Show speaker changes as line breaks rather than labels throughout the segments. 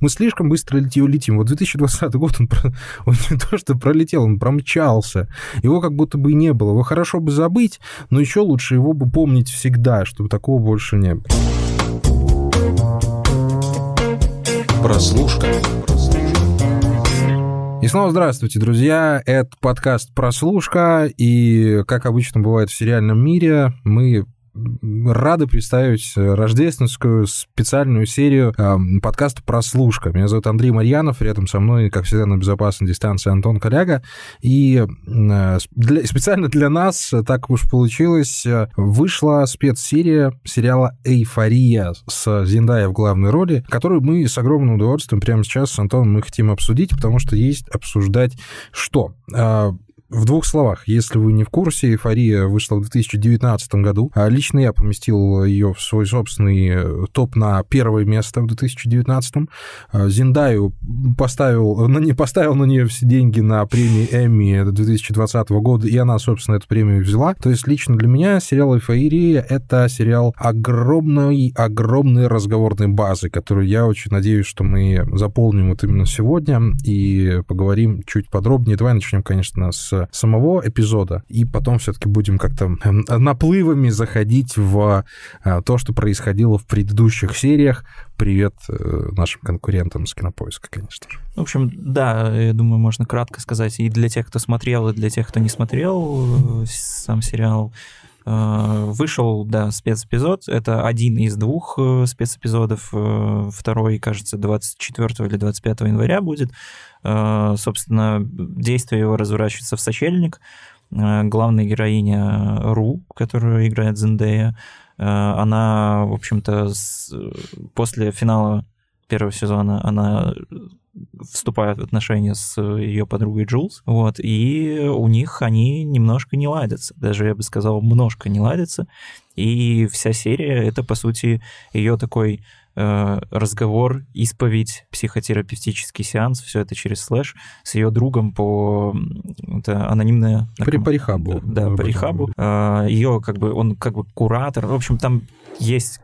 Мы слишком быстро летим. Вот 2020 год, он, он не то что пролетел, он промчался. Его как будто бы и не было. Его хорошо бы забыть, но еще лучше его бы помнить всегда, чтобы такого больше не было.
Прослушка.
И снова здравствуйте, друзья. Это подкаст «Прослушка». И, как обычно бывает в сериальном мире, мы рады представить рождественскую специальную серию э, подкаста «Прослушка». Меня зовут Андрей Марьянов, рядом со мной, как всегда, на безопасной дистанции Антон Коляга. И э, для, специально для нас, так уж получилось, вышла спецсерия сериала «Эйфория» с Зиндай в главной роли, которую мы с огромным удовольствием прямо сейчас с Антоном мы хотим обсудить, потому что есть обсуждать что? Э, в двух словах, если вы не в курсе, «Эйфория» вышла в 2019 году. А лично я поместил ее в свой собственный э, топ на первое место в 2019. А Зиндаю поставил, на не поставил на нее все деньги на премии Эмми 2020 года, и она, собственно, эту премию взяла. То есть лично для меня сериал «Эйфория» — это сериал огромной, огромной разговорной базы, которую я очень надеюсь, что мы заполним вот именно сегодня и поговорим чуть подробнее. Давай начнем, конечно, с самого эпизода, и потом все-таки будем как-то эм, наплывами заходить в э, то, что происходило в предыдущих сериях. Привет э, нашим конкурентам с Кинопоиска, конечно же.
В общем, да, я думаю, можно кратко сказать и для тех, кто смотрел, и для тех, кто не смотрел э, сам сериал. Вышел, да, спецэпизод. Это один из двух спецэпизодов. Второй, кажется, 24 или 25 января будет. Э, собственно, действие его разворачивается в сочельник. Э, главная героиня Ру, которую играет Зендея, э, она, в общем-то, после финала первого сезона она вступает в отношения с ее подругой Джулс, вот, и у них они немножко не ладятся, даже я бы сказал, немножко не ладятся, и вся серия — это, по сути, ее такой Э, разговор, исповедь, психотерапевтический сеанс, все это через слэш с ее другом по это анонимная...
По, по рехабу.
Да, по рехабу. Э, ее как бы, он как бы куратор. В общем, там есть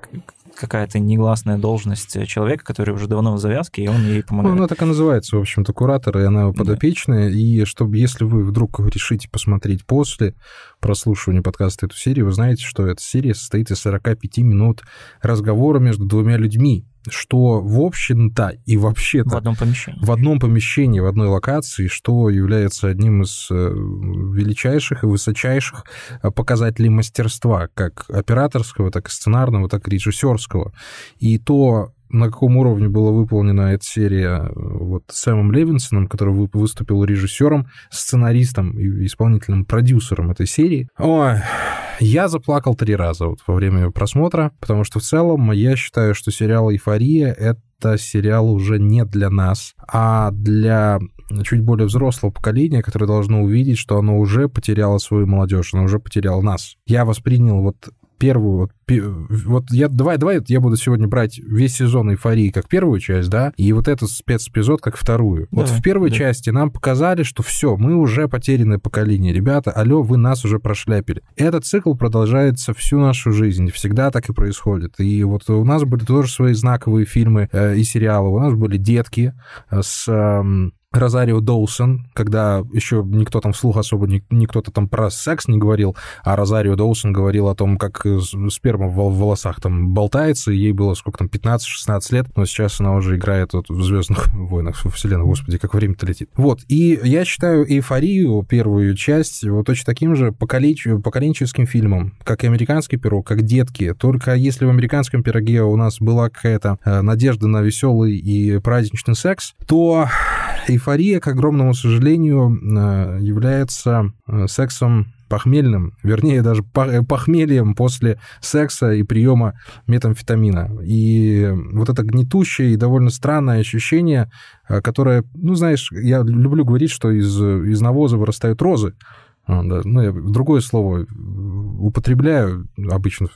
какая-то негласная должность человека, который уже давно в завязке, и он ей помогает.
Ну, она так и называется, в общем-то, куратор, и она подопечная. Да. И чтобы, если вы вдруг решите посмотреть после прослушивания подкаста эту серию, вы знаете, что эта серия состоит из 45 минут разговора между двумя людьми что, в общем-то, и вообще-то...
В одном помещении.
В одном помещении, в одной локации, что является одним из э, величайших и высочайших э, показателей мастерства, как операторского, так и сценарного, так и режиссерского. И то, на каком уровне была выполнена эта серия э, вот Сэмом Левинсоном, который выступил режиссером, сценаристом и исполнительным продюсером этой серии. Ой, я заплакал три раза вот во время просмотра, потому что в целом я считаю, что сериал «Эйфория» — это сериал уже не для нас, а для чуть более взрослого поколения, которое должно увидеть, что оно уже потеряло свою молодежь, оно уже потеряло нас. Я воспринял вот первую, вот, вот я, давай, давай я буду сегодня брать весь сезон эйфории как первую часть, да, и вот этот спецэпизод как вторую. Да, вот в первой да. части нам показали, что все, мы уже потерянное поколение. Ребята, алло, вы нас уже прошляпили. Этот цикл продолжается всю нашу жизнь, всегда так и происходит. И вот у нас были тоже свои знаковые фильмы э, и сериалы. У нас были «Детки» с... Э, Розарио Доусон, когда еще никто там вслух особо, никто-то там про секс не говорил, а Розарио Доусон говорил о том, как сперма в волосах там болтается, ей было сколько там, 15-16 лет, но сейчас она уже играет вот в «Звездных войнах» вселенной, господи, как время-то летит. Вот, и я считаю «Эйфорию», первую часть, вот точно таким же поколенч... поколенческим фильмом, как и «Американский пирог», как «Детки», только если в «Американском пироге» у нас была какая-то э, надежда на веселый и праздничный секс, то эйфория, к огромному сожалению, э, является э, сексом похмельным, вернее, даже э, похмельем после секса и приема метамфетамина. И вот это гнетущее и довольно странное ощущение, которое, ну, знаешь, я люблю говорить, что из, из навоза вырастают розы, да. Ну, я другое слово употребляю обычно,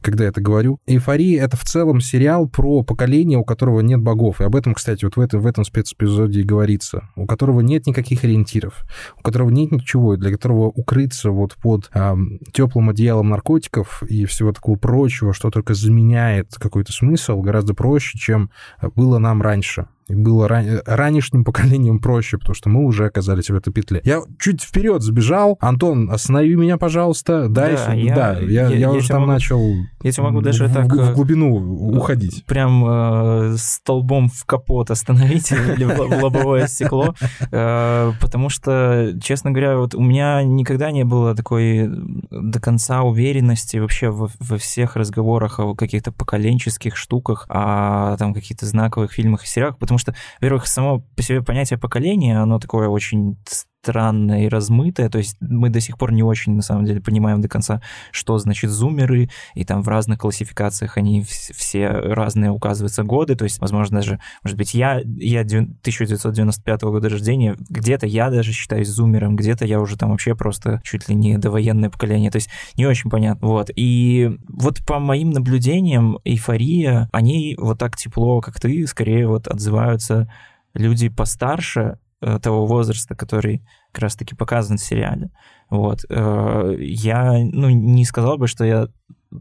когда это говорю. «Эйфория» — это в целом сериал про поколение, у которого нет богов. И об этом, кстати, вот в этом, в этом спецэпизоде и говорится. У которого нет никаких ориентиров, у которого нет ничего, для которого укрыться вот под э, теплым одеялом наркотиков и всего такого прочего, что только заменяет какой-то смысл, гораздо проще, чем было нам раньше. И было ран... ранешним поколением проще, потому что мы уже оказались в этой петле. Я чуть вперед сбежал. Антон, останови меня, пожалуйста. Дай, да, я, да, я, я, я уже там могу, начал
я тебе могу даже в, так...
В, в глубину уходить.
Прям э, столбом в капот остановить или в лобовое стекло. Э, потому что, честно говоря, вот у меня никогда не было такой до конца уверенности вообще во всех разговорах о каких-то поколенческих штуках, о там каких-то знаковых фильмах и сериалах, потому что, во-первых, само по себе понятие поколения, оно такое очень странное и размытое, то есть мы до сих пор не очень, на самом деле, понимаем до конца, что значит зумеры, и там в разных классификациях они все разные указываются годы, то есть, возможно, даже, может быть, я, я 1995 года рождения, где-то я даже считаюсь зумером, где-то я уже там вообще просто чуть ли не довоенное поколение, то есть не очень понятно, вот. И вот по моим наблюдениям, эйфория, они вот так тепло, как ты, скорее вот отзываются люди постарше, того возраста, который как раз-таки показан в сериале. Вот. Э, я, ну, не сказал бы, что я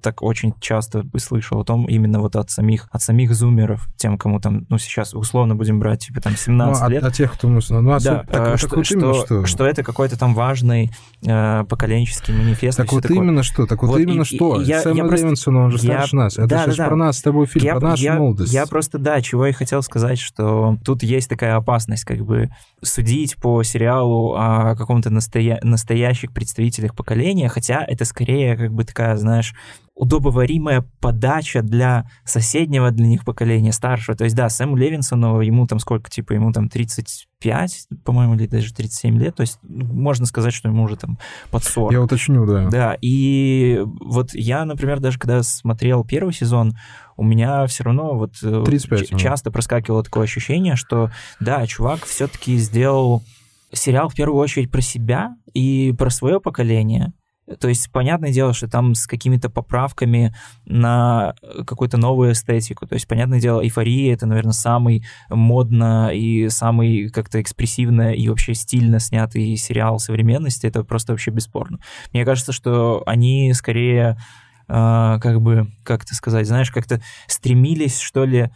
так очень часто бы слышал о том именно вот от самих, от самих зумеров, тем, кому там, ну, сейчас условно будем брать, типа, там, 17 ну, лет.
От, от тех, кто... Ну, ну а
да, так, что, так вот именно что, что... Что это какой-то там важный э, поколенческий манифест.
Так вот такое. именно что, так вот, вот именно и, что. И, я, Сэм я Левинсон, он же старше я... нас. Это да, же да, про нас с тобой фильм, я, про нашу
я,
молодость.
Я просто, да, чего я хотел сказать, что тут есть такая опасность, как бы, судить по сериалу о каком-то настоя... настоящих представителях поколения, хотя это скорее, как бы, такая, знаешь, удобоваримая подача для соседнего для них поколения, старшего. То есть, да, Сэму Левинсону, ему там сколько, типа, ему там 35, по-моему, или даже 37 лет, то есть можно сказать, что ему уже там под 40.
Я уточню, да.
Да, и вот я, например, даже когда смотрел первый сезон, у меня все равно вот 35, э, часто проскакивало такое ощущение, что, да, чувак все-таки сделал сериал в первую очередь про себя и про свое поколение, то есть, понятное дело, что там с какими-то поправками на какую-то новую эстетику. То есть, понятное дело, эйфория — это, наверное, самый модно и самый как-то экспрессивно и вообще стильно снятый сериал современности. Это просто вообще бесспорно. Мне кажется, что они скорее, э, как бы, как это сказать, знаешь, как-то стремились, что ли,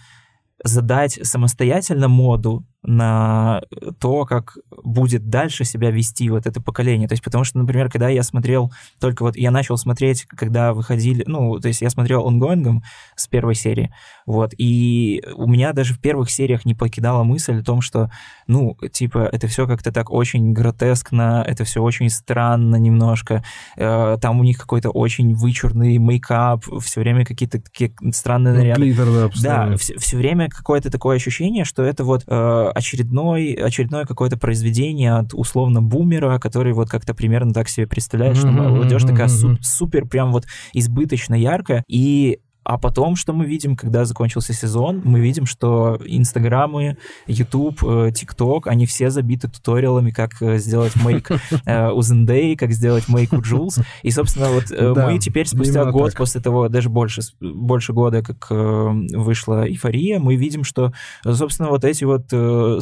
задать самостоятельно моду на то, как будет дальше себя вести вот это поколение. То есть, потому что, например, когда я смотрел, только вот я начал смотреть, когда выходили, ну, то есть я смотрел онгоингом с первой серии, вот, и у меня даже в первых сериях не покидала мысль о том, что, ну, типа, это все как-то так очень гротескно, это все очень странно немножко, э, там у них какой-то очень вычурный мейкап, все время какие-то такие странные ну, наряды. Глиттер, да, да все, все время какое-то такое ощущение, что это вот э, очередной, очередное какое-то произведение от условно бумера, который вот как-то примерно так себе представляет, что молодежь такая супер прям вот избыточно яркая, и а потом, что мы видим, когда закончился сезон, мы видим, что Инстаграмы, Ютуб, э, ТикТок, они все забиты туториалами, как э, сделать мейк э, у Zendaya, как сделать мейк у Джулс. И, собственно, вот мы теперь спустя год после того, даже больше, больше года, как вышла эйфория, мы видим, что, собственно, вот эти вот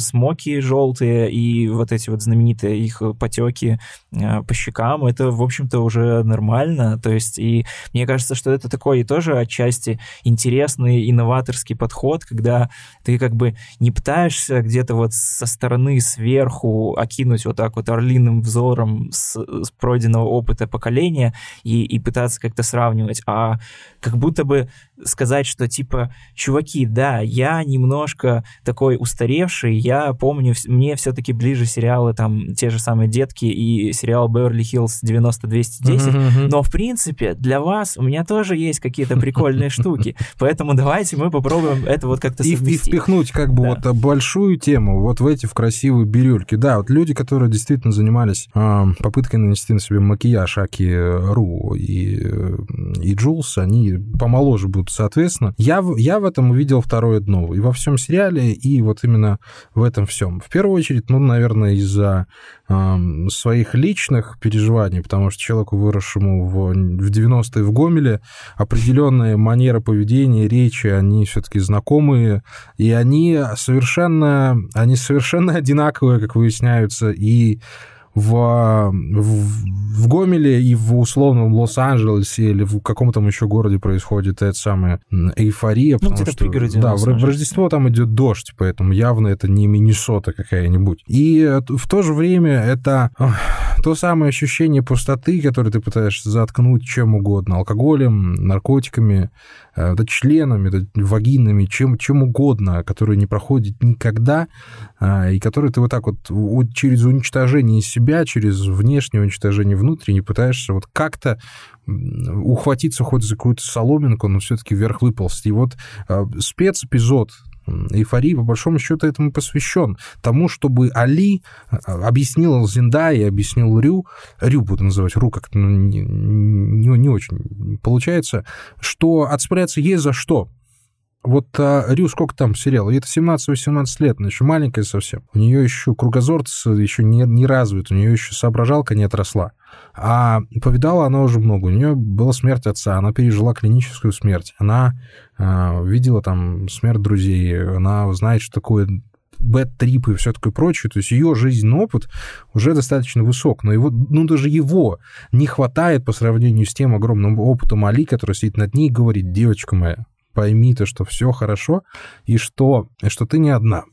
смоки желтые и вот эти вот знаменитые их потеки по щекам, это, в общем-то, уже нормально. То есть, и мне кажется, что это такой тоже отчасти части интересный инноваторский подход, когда ты как бы не пытаешься где-то вот со стороны сверху окинуть вот так вот орлиным взором с, с пройденного опыта поколения и, и пытаться как-то сравнивать, а как будто бы сказать, что типа, чуваки, да, я немножко такой устаревший, я помню, мне все-таки ближе сериалы там те же самые «Детки» и сериал «Беверли Хиллз 90-210», uh-huh, uh-huh. но в принципе для вас у меня тоже есть какие-то прикольные прикольные штуки. Поэтому давайте мы попробуем это вот как-то совместить.
И впихнуть как бы да. вот большую тему вот в эти в красивые бирюльки. Да, вот люди, которые действительно занимались э, попыткой нанести на себе макияж Аки Ру и, и Джулс, они помоложе будут, соответственно. Я, я в этом увидел второе дно. И во всем сериале, и вот именно в этом всем. В первую очередь, ну, наверное, из-за э, своих личных переживаний, потому что человеку, выросшему в, в 90-е в Гомеле, определенная манера поведения, речи, они все-таки знакомые, и они совершенно, они совершенно одинаковые, как выясняются, и в, в, в Гомеле и в условном Лос-Анджелесе или в каком там еще городе происходит эта самая эйфория.
Ну, где-то что, пригороде
Да, в, в Рождество там идет дождь, поэтому явно это не Миннесота какая-нибудь. И в то же время это то самое ощущение пустоты, которое ты пытаешься заткнуть чем угодно, алкоголем, наркотиками, э, да, членами, да, вагинами, чем, чем угодно, которое не проходит никогда, а, и которое ты вот так вот через уничтожение себя, через внешнее уничтожение внутреннее пытаешься вот как-то ухватиться хоть за какую-то соломинку, но все-таки вверх выползти. И вот э, спецэпизод эйфории, по большому счету, этому посвящен. Тому, чтобы Али а, объяснил Зинда и объяснил Рю, Рю буду называть, Ру как-то ну, не, не, не очень получается, что отсправляться есть за что. Вот а, Рю сколько там сериала? Это 17-18 лет, она еще маленькая совсем. У нее еще кругозор еще не, не развит, у нее еще соображалка не отросла. А повидала она уже много. У нее была смерть отца, она пережила клиническую смерть. Она э, видела там смерть друзей, она знает, что такое бэт-трипы и все такое прочее. То есть ее жизненный опыт уже достаточно высок. Но его, ну, даже его не хватает по сравнению с тем огромным опытом Али, который сидит над ней и говорит, девочка моя, пойми ты, что все хорошо, и что, и что ты не одна.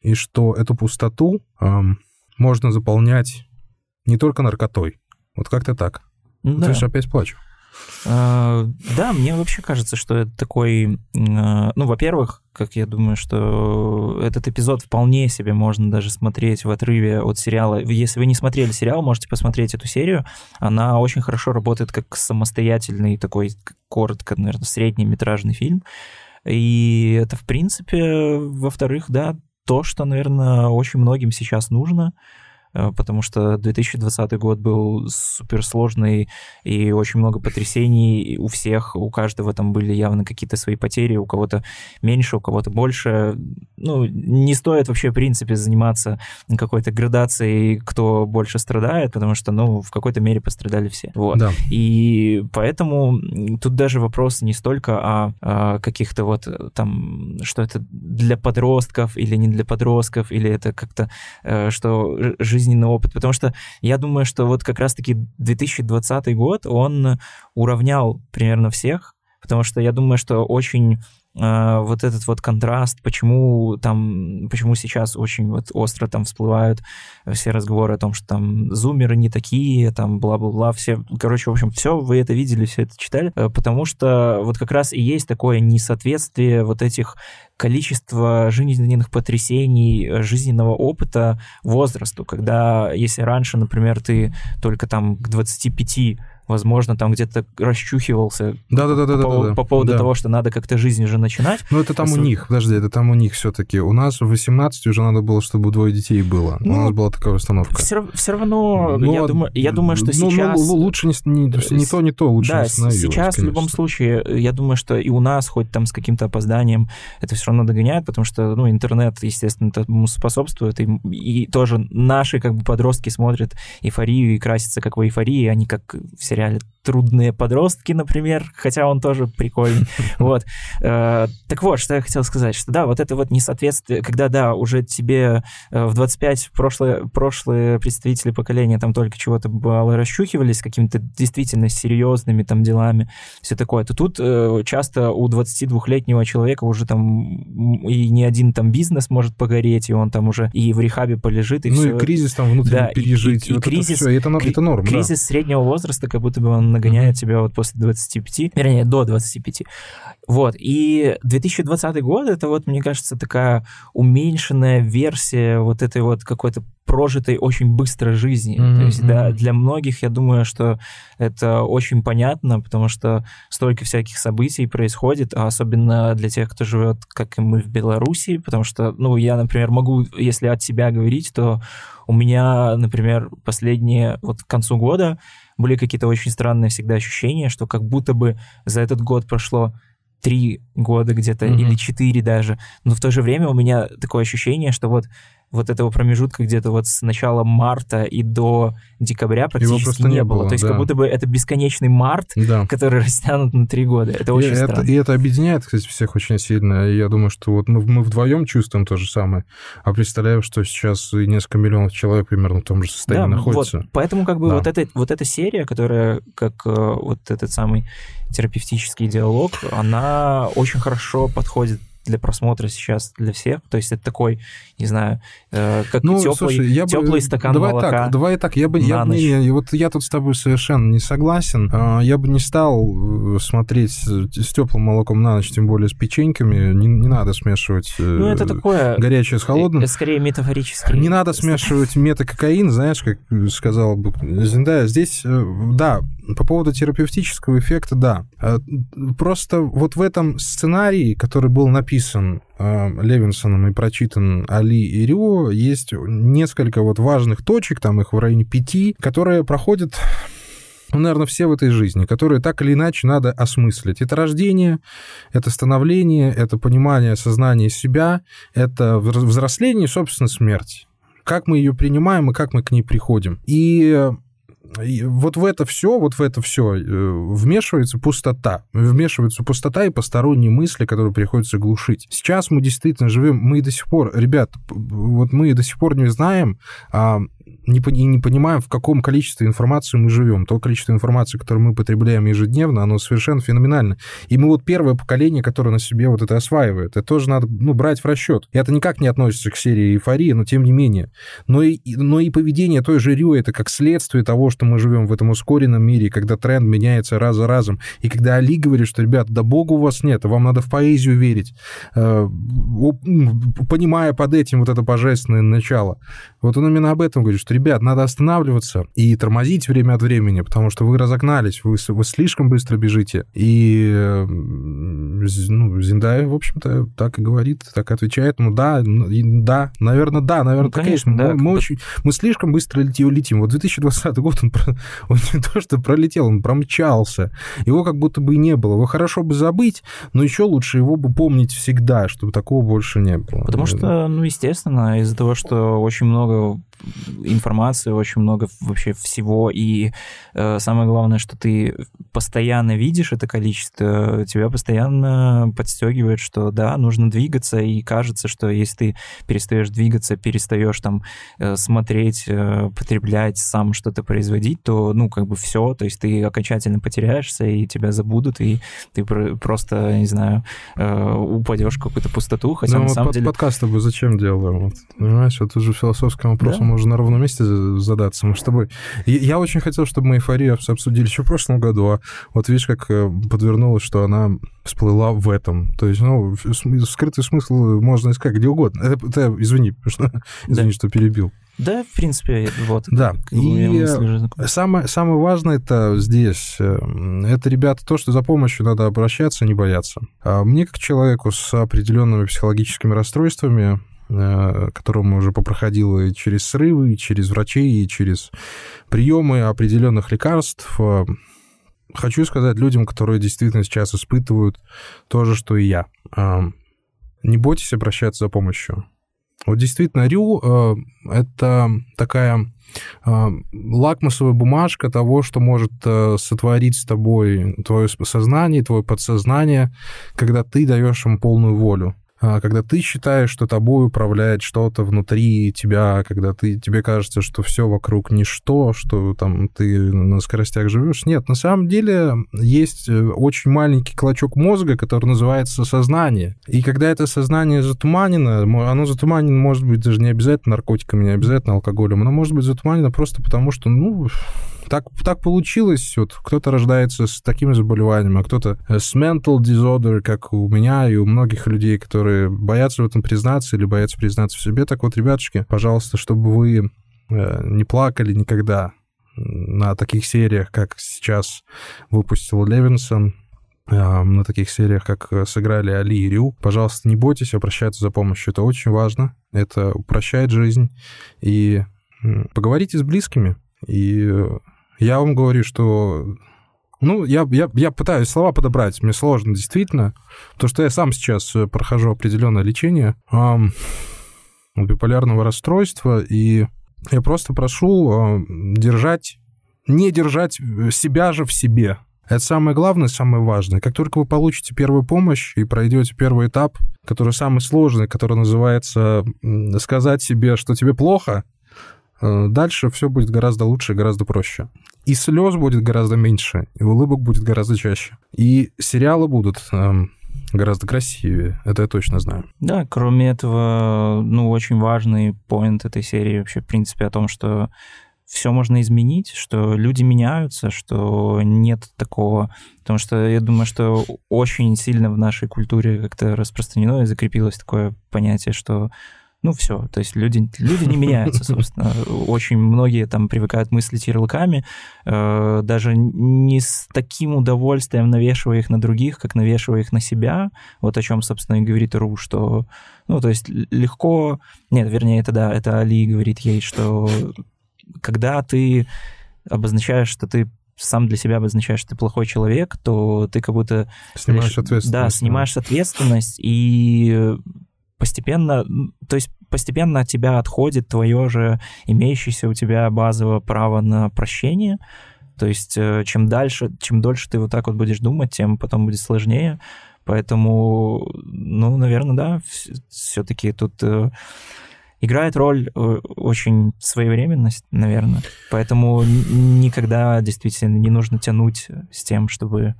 И что эту пустоту эм, можно заполнять не только наркотой, вот как-то так. Да. Ты же опять плачу.
А, да, мне вообще кажется, что это такой... А, ну, во-первых, как я думаю, что этот эпизод вполне себе можно даже смотреть в отрыве от сериала. Если вы не смотрели сериал, можете посмотреть эту серию. Она очень хорошо работает как самостоятельный такой, коротко, наверное, средний метражный фильм. И это, в принципе, во-вторых, да, то, что, наверное, очень многим сейчас нужно — потому что 2020 год был суперсложный и очень много потрясений у всех, у каждого там были явно какие-то свои потери, у кого-то меньше, у кого-то больше. Ну, не стоит вообще, в принципе, заниматься какой-то градацией, кто больше страдает, потому что, ну, в какой-то мере пострадали все. Вот. Да. И поэтому тут даже вопрос не столько о, о каких-то вот там, что это для подростков или не для подростков, или это как-то, э, что жизнь жизненный опыт, потому что я думаю, что вот как раз-таки 2020 год, он уравнял примерно всех, потому что я думаю, что очень э, вот этот вот контраст, почему там, почему сейчас очень вот остро там всплывают все разговоры о том, что там зумеры не такие, там бла-бла-бла, все, короче, в общем, все вы это видели, все это читали, э, потому что вот как раз и есть такое несоответствие вот этих количества жизненных потрясений, э, жизненного опыта возрасту, когда если раньше, например, ты только там к 25 возможно, там где-то расчухивался
да, да, да, да,
по,
да, да,
по поводу
да.
того, что надо как-то жизнь уже начинать.
Ну, это там у них, подожди, это там у них все-таки. У нас в 18 уже надо было, чтобы двое детей было. Ну, у нас была такая установка.
Все, все равно, ну, я, думаю, я думаю, что ну, сейчас... Ну,
лучше не, не, не то, не то, лучше
да,
не
сейчас
конечно.
в любом случае, я думаю, что и у нас, хоть там с каким-то опозданием, это все равно догоняет, потому что, ну, интернет, естественно, этому способствует, и, и тоже наши, как бы, подростки смотрят эйфорию и красятся как в эйфории, они как в сериале трудные подростки, например, хотя он тоже прикольный. Вот. Э, так вот, что я хотел сказать, что да, вот это вот несоответствие, когда, да, уже тебе э, в 25 прошлые, прошлые представители поколения там только чего-то бывало расчухивались какими-то действительно серьезными там делами, все такое, то тут э, часто у 22-летнего человека уже там и не один там бизнес может погореть, и он там уже и в рехабе полежит, и
ну
все.
и кризис там внутренне
да,
пережить.
И, и, и
вот
кризис,
это, все, это, это норм,
кризис
да.
среднего возраста как бы будто бы он нагоняет тебя вот после 25, вернее, до 25. Вот, и 2020 год, это вот, мне кажется, такая уменьшенная версия вот этой вот какой-то прожитой очень быстро жизни. Mm-hmm. То есть да, для многих, я думаю, что это очень понятно, потому что столько всяких событий происходит, а особенно для тех, кто живет, как и мы в Беларуси, потому что, ну, я, например, могу, если от себя говорить, то у меня, например, последние, вот к концу года были какие-то очень странные всегда ощущения, что как будто бы за этот год прошло три года где-то mm-hmm. или четыре даже, но в то же время у меня такое ощущение, что вот вот этого промежутка где-то вот с начала марта и до декабря практически не, не было. было. То есть да. как будто бы это бесконечный март, да. который растянут на три года. Это очень
и
странно.
Это, и это объединяет, кстати, всех очень сильно. Я думаю, что вот мы, мы вдвоем чувствуем то же самое. А представляю, что сейчас и несколько миллионов человек примерно в том же состоянии да, находятся.
Вот, поэтому как бы да. вот, эта, вот эта серия, которая как э, вот этот самый терапевтический диалог, она очень хорошо подходит для просмотра сейчас для всех. То есть это такой, не знаю, э, как ну, теплый, слушай, я теплый бы, стакан
давай
молока.
Так, давай так, я бы, я, не, не, вот я тут с тобой совершенно не согласен. А, я бы не стал э, смотреть с теплым молоком на ночь, тем более с печеньками. Не, не надо смешивать э, ну, это такое, горячее с холодным. Это
скорее метафорически.
Не надо смешивать метакокаин, знаешь, как сказал бы Зиндая. Здесь, да, по поводу терапевтического эффекта, да. Просто вот в этом сценарии, который был написан написан э, Левинсоном и прочитан Али и Рю, есть несколько вот важных точек, там их в районе пяти, которые проходят ну, наверное, все в этой жизни, которые так или иначе надо осмыслить. Это рождение, это становление, это понимание сознания себя, это взросление и, собственно, смерть. Как мы ее принимаем и как мы к ней приходим. И и вот в это все, вот в это все э, вмешивается пустота. Вмешивается пустота и посторонние мысли, которые приходится глушить. Сейчас мы действительно живем, мы до сих пор, ребят, вот мы до сих пор не знаем, не, не понимаем, в каком количестве информации мы живем. То количество информации, которое мы потребляем ежедневно, оно совершенно феноменально. И мы вот первое поколение, которое на себе вот это осваивает. Это тоже надо ну, брать в расчет. И это никак не относится к серии эйфории, но тем не менее. Но и, но и поведение той же Рю это как следствие того, что мы живем в этом ускоренном мире, когда тренд меняется раз за разом. И когда Али говорит, что, ребят, да бога у вас нет, вам надо в поэзию верить, э, понимая под этим вот это божественное начало. Вот он именно об этом говорит, что, ребят, надо останавливаться и тормозить время от времени, потому что вы разогнались, вы, вы слишком быстро бежите. И ну, Зиндай, в общем-то, так и говорит, так и отвечает. Ну да, да, наверное, да, наверное, ну, конечно, да. Мы, мы, очень, мы слишком быстро летим. Вот 2020 год он, он не то что пролетел, он промчался. Его как будто бы и не было. Его хорошо бы забыть, но еще лучше его бы помнить всегда, чтобы такого больше не было.
Потому что, ну, естественно, из-за того, что очень много информации, очень много вообще всего, и э, самое главное, что ты постоянно видишь это количество, тебя постоянно подстегивает, что да, нужно двигаться, и кажется, что если ты перестаешь двигаться, перестаешь там э, смотреть, э, потреблять, сам что-то производить, то, ну, как бы все, то есть ты окончательно потеряешься, и тебя забудут, и ты просто, не знаю, э, упадешь в какую-то пустоту, хотя
ну,
на
вот
самом под, деле...
подкасты бы зачем делаем? Вот, понимаешь, это уже философским вопросом да? можно на ровном месте задаться. Мы с тобой... Я очень хотел, чтобы мы эйфорию обсудили еще в прошлом году, а вот видишь, как э, подвернулось, что она всплыла в этом. То есть, ну, скрытый смысл можно искать где угодно. Это, это извини, что, извини, да. что перебил.
Да, в принципе, вот.
Да, и самое, самое важное это здесь, э, это, ребята, то, что за помощью надо обращаться, не бояться. А мне, как человеку с определенными психологическими расстройствами, которому уже попроходило и через срывы, и через врачей, и через приемы определенных лекарств. Э, хочу сказать людям, которые действительно сейчас испытывают то же, что и я. Э, не бойтесь обращаться за помощью. Вот действительно, Рю — это такая лакмусовая бумажка того, что может сотворить с тобой твое сознание, твое подсознание, когда ты даешь ему полную волю. А, когда ты считаешь, что тобой управляет что-то внутри тебя, когда ты, тебе кажется, что все вокруг ничто, что там ты на скоростях живешь. Нет, на самом деле есть э, очень маленький клочок мозга, который называется сознание. И когда это сознание затуманено, оно затуманено, может быть, даже не обязательно наркотиками, не обязательно алкоголем, оно может быть затуманено просто потому, что, ну, так, так получилось. Вот кто-то рождается с таким заболеванием, а кто-то с mental disorder, как у меня и у многих людей, которые боятся в этом признаться или боятся признаться в себе. Так вот, ребятушки, пожалуйста, чтобы вы э, не плакали никогда на таких сериях, как сейчас выпустил Левинсон, э, на таких сериях, как сыграли Али и Рю. Пожалуйста, не бойтесь обращаться за помощью. Это очень важно. Это упрощает жизнь. И поговорите с близкими. И я вам говорю, что... Ну, я, я, я пытаюсь слова подобрать, мне сложно, действительно. То, что я сам сейчас э, прохожу определенное лечение эм, биполярного расстройства, и я просто прошу э, держать, не держать себя же в себе. Это самое главное, самое важное. Как только вы получите первую помощь и пройдете первый этап, который самый сложный, который называется сказать себе, что тебе плохо, Э, дальше все будет гораздо лучше и гораздо проще. И слез будет гораздо меньше, и улыбок будет гораздо чаще. И сериалы будут эм, гораздо красивее, это я точно знаю.
Да, кроме этого, ну, очень важный поинт этой серии вообще, в принципе, о том, что все можно изменить, что люди меняются, что нет такого... Потому что я думаю, что очень сильно в нашей культуре как-то распространено и закрепилось такое понятие, что ну все, то есть люди, люди не меняются, собственно. Очень многие там привыкают мыслить ярлыками, э, даже не с таким удовольствием навешивая их на других, как навешивая их на себя. Вот о чем, собственно, и говорит Ру, что, ну, то есть легко... Нет, вернее, это да, это Али говорит ей, что когда ты обозначаешь, что ты сам для себя обозначаешь, что ты плохой человек, то ты как будто...
Снимаешь ответственность.
Да, снимаешь ответственность, и постепенно, то есть постепенно от тебя отходит твое же имеющееся у тебя базовое право на прощение. То есть э, чем дальше, чем дольше ты вот так вот будешь думать, тем потом будет сложнее. Поэтому, ну, наверное, да, все-таки тут э, играет роль э, очень своевременность, наверное. Поэтому никогда действительно не нужно тянуть с тем, чтобы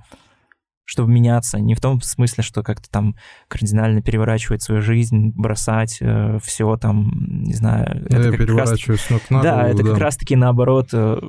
чтобы меняться. Не в том смысле, что как-то там кардинально переворачивать свою жизнь, бросать э, все там, не знаю.
Да, это я переворачиваюсь раз... ног на
Да, голову, это да. как раз-таки наоборот. Э,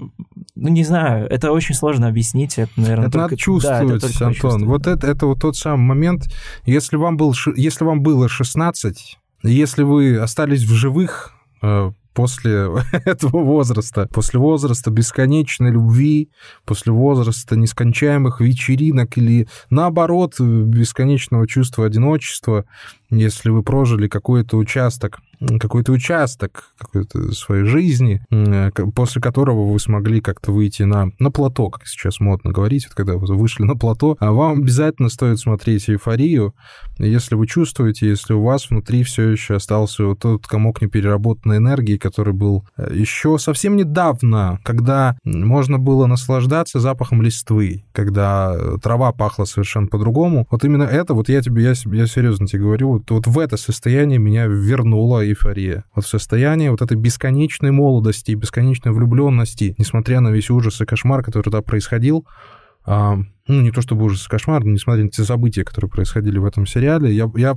ну, не знаю, это очень сложно объяснить. Это, наверное,
это только... надо чувствовать, да, это Антон. Вот это, это вот тот самый момент. Если вам, был, если вам было 16, если вы остались в живых э, после этого возраста, после возраста бесконечной любви, после возраста нескончаемых вечеринок или, наоборот, бесконечного чувства одиночества, если вы прожили какой-то участок, какой-то участок какой-то своей жизни, после которого вы смогли как-то выйти на, на плато, как сейчас модно говорить, вот когда вы вышли на плато, а вам обязательно стоит смотреть эйфорию, если вы чувствуете, если у вас внутри все еще остался вот тот комок непереработанной энергии, который был э, еще совсем недавно, когда можно было наслаждаться запахом листвы, когда трава пахла совершенно по-другому. Вот именно это, вот я тебе, я, я серьезно тебе говорю, вот, вот в это состояние меня вернула эйфория. Вот состояние вот этой бесконечной молодости и бесконечной влюбленности, несмотря на весь ужас и кошмар, который тогда происходил, ну, не то чтобы ужас кошмар, но несмотря на те события, которые происходили в этом сериале, я, я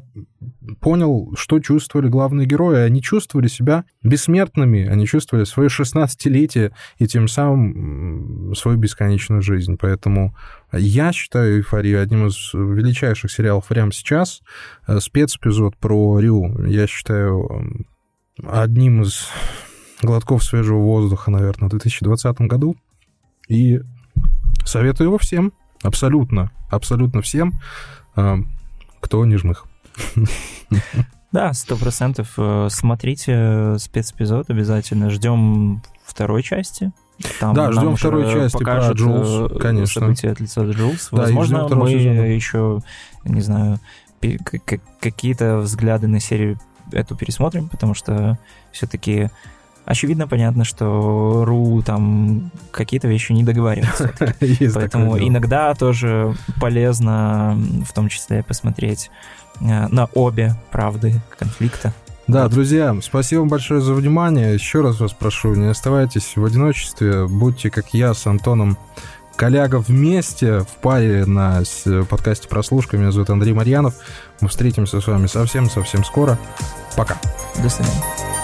понял, что чувствовали главные герои. Они чувствовали себя бессмертными, они чувствовали свое 16-летие и тем самым свою бесконечную жизнь. Поэтому я считаю «Эйфорию» одним из величайших сериалов прямо сейчас. Э, спецэпизод про Рю я считаю одним из глотков свежего воздуха, наверное, в 2020 году. И советую его всем, абсолютно, абсолютно всем, э, кто не жмых.
Да, сто процентов. Э, смотрите спецэпизод обязательно. Ждем второй части.
Там да, ждем второй части
покажут
про Джулс, конечно.
события от лица Джулс. Да, Возможно, мы еще, не знаю, какие-то взгляды на серию эту пересмотрим, потому что все-таки очевидно понятно, что Ру там какие-то вещи не договариваются. Поэтому иногда тоже полезно в том числе посмотреть э, на обе правды конфликта.
Да, друзья, спасибо вам большое за внимание. Еще раз вас прошу, не оставайтесь в одиночестве, будьте, как я, с Антоном коллега вместе в паре на подкасте «Прослушка». Меня зовут Андрей Марьянов. Мы встретимся с вами совсем-совсем скоро. Пока.
До свидания.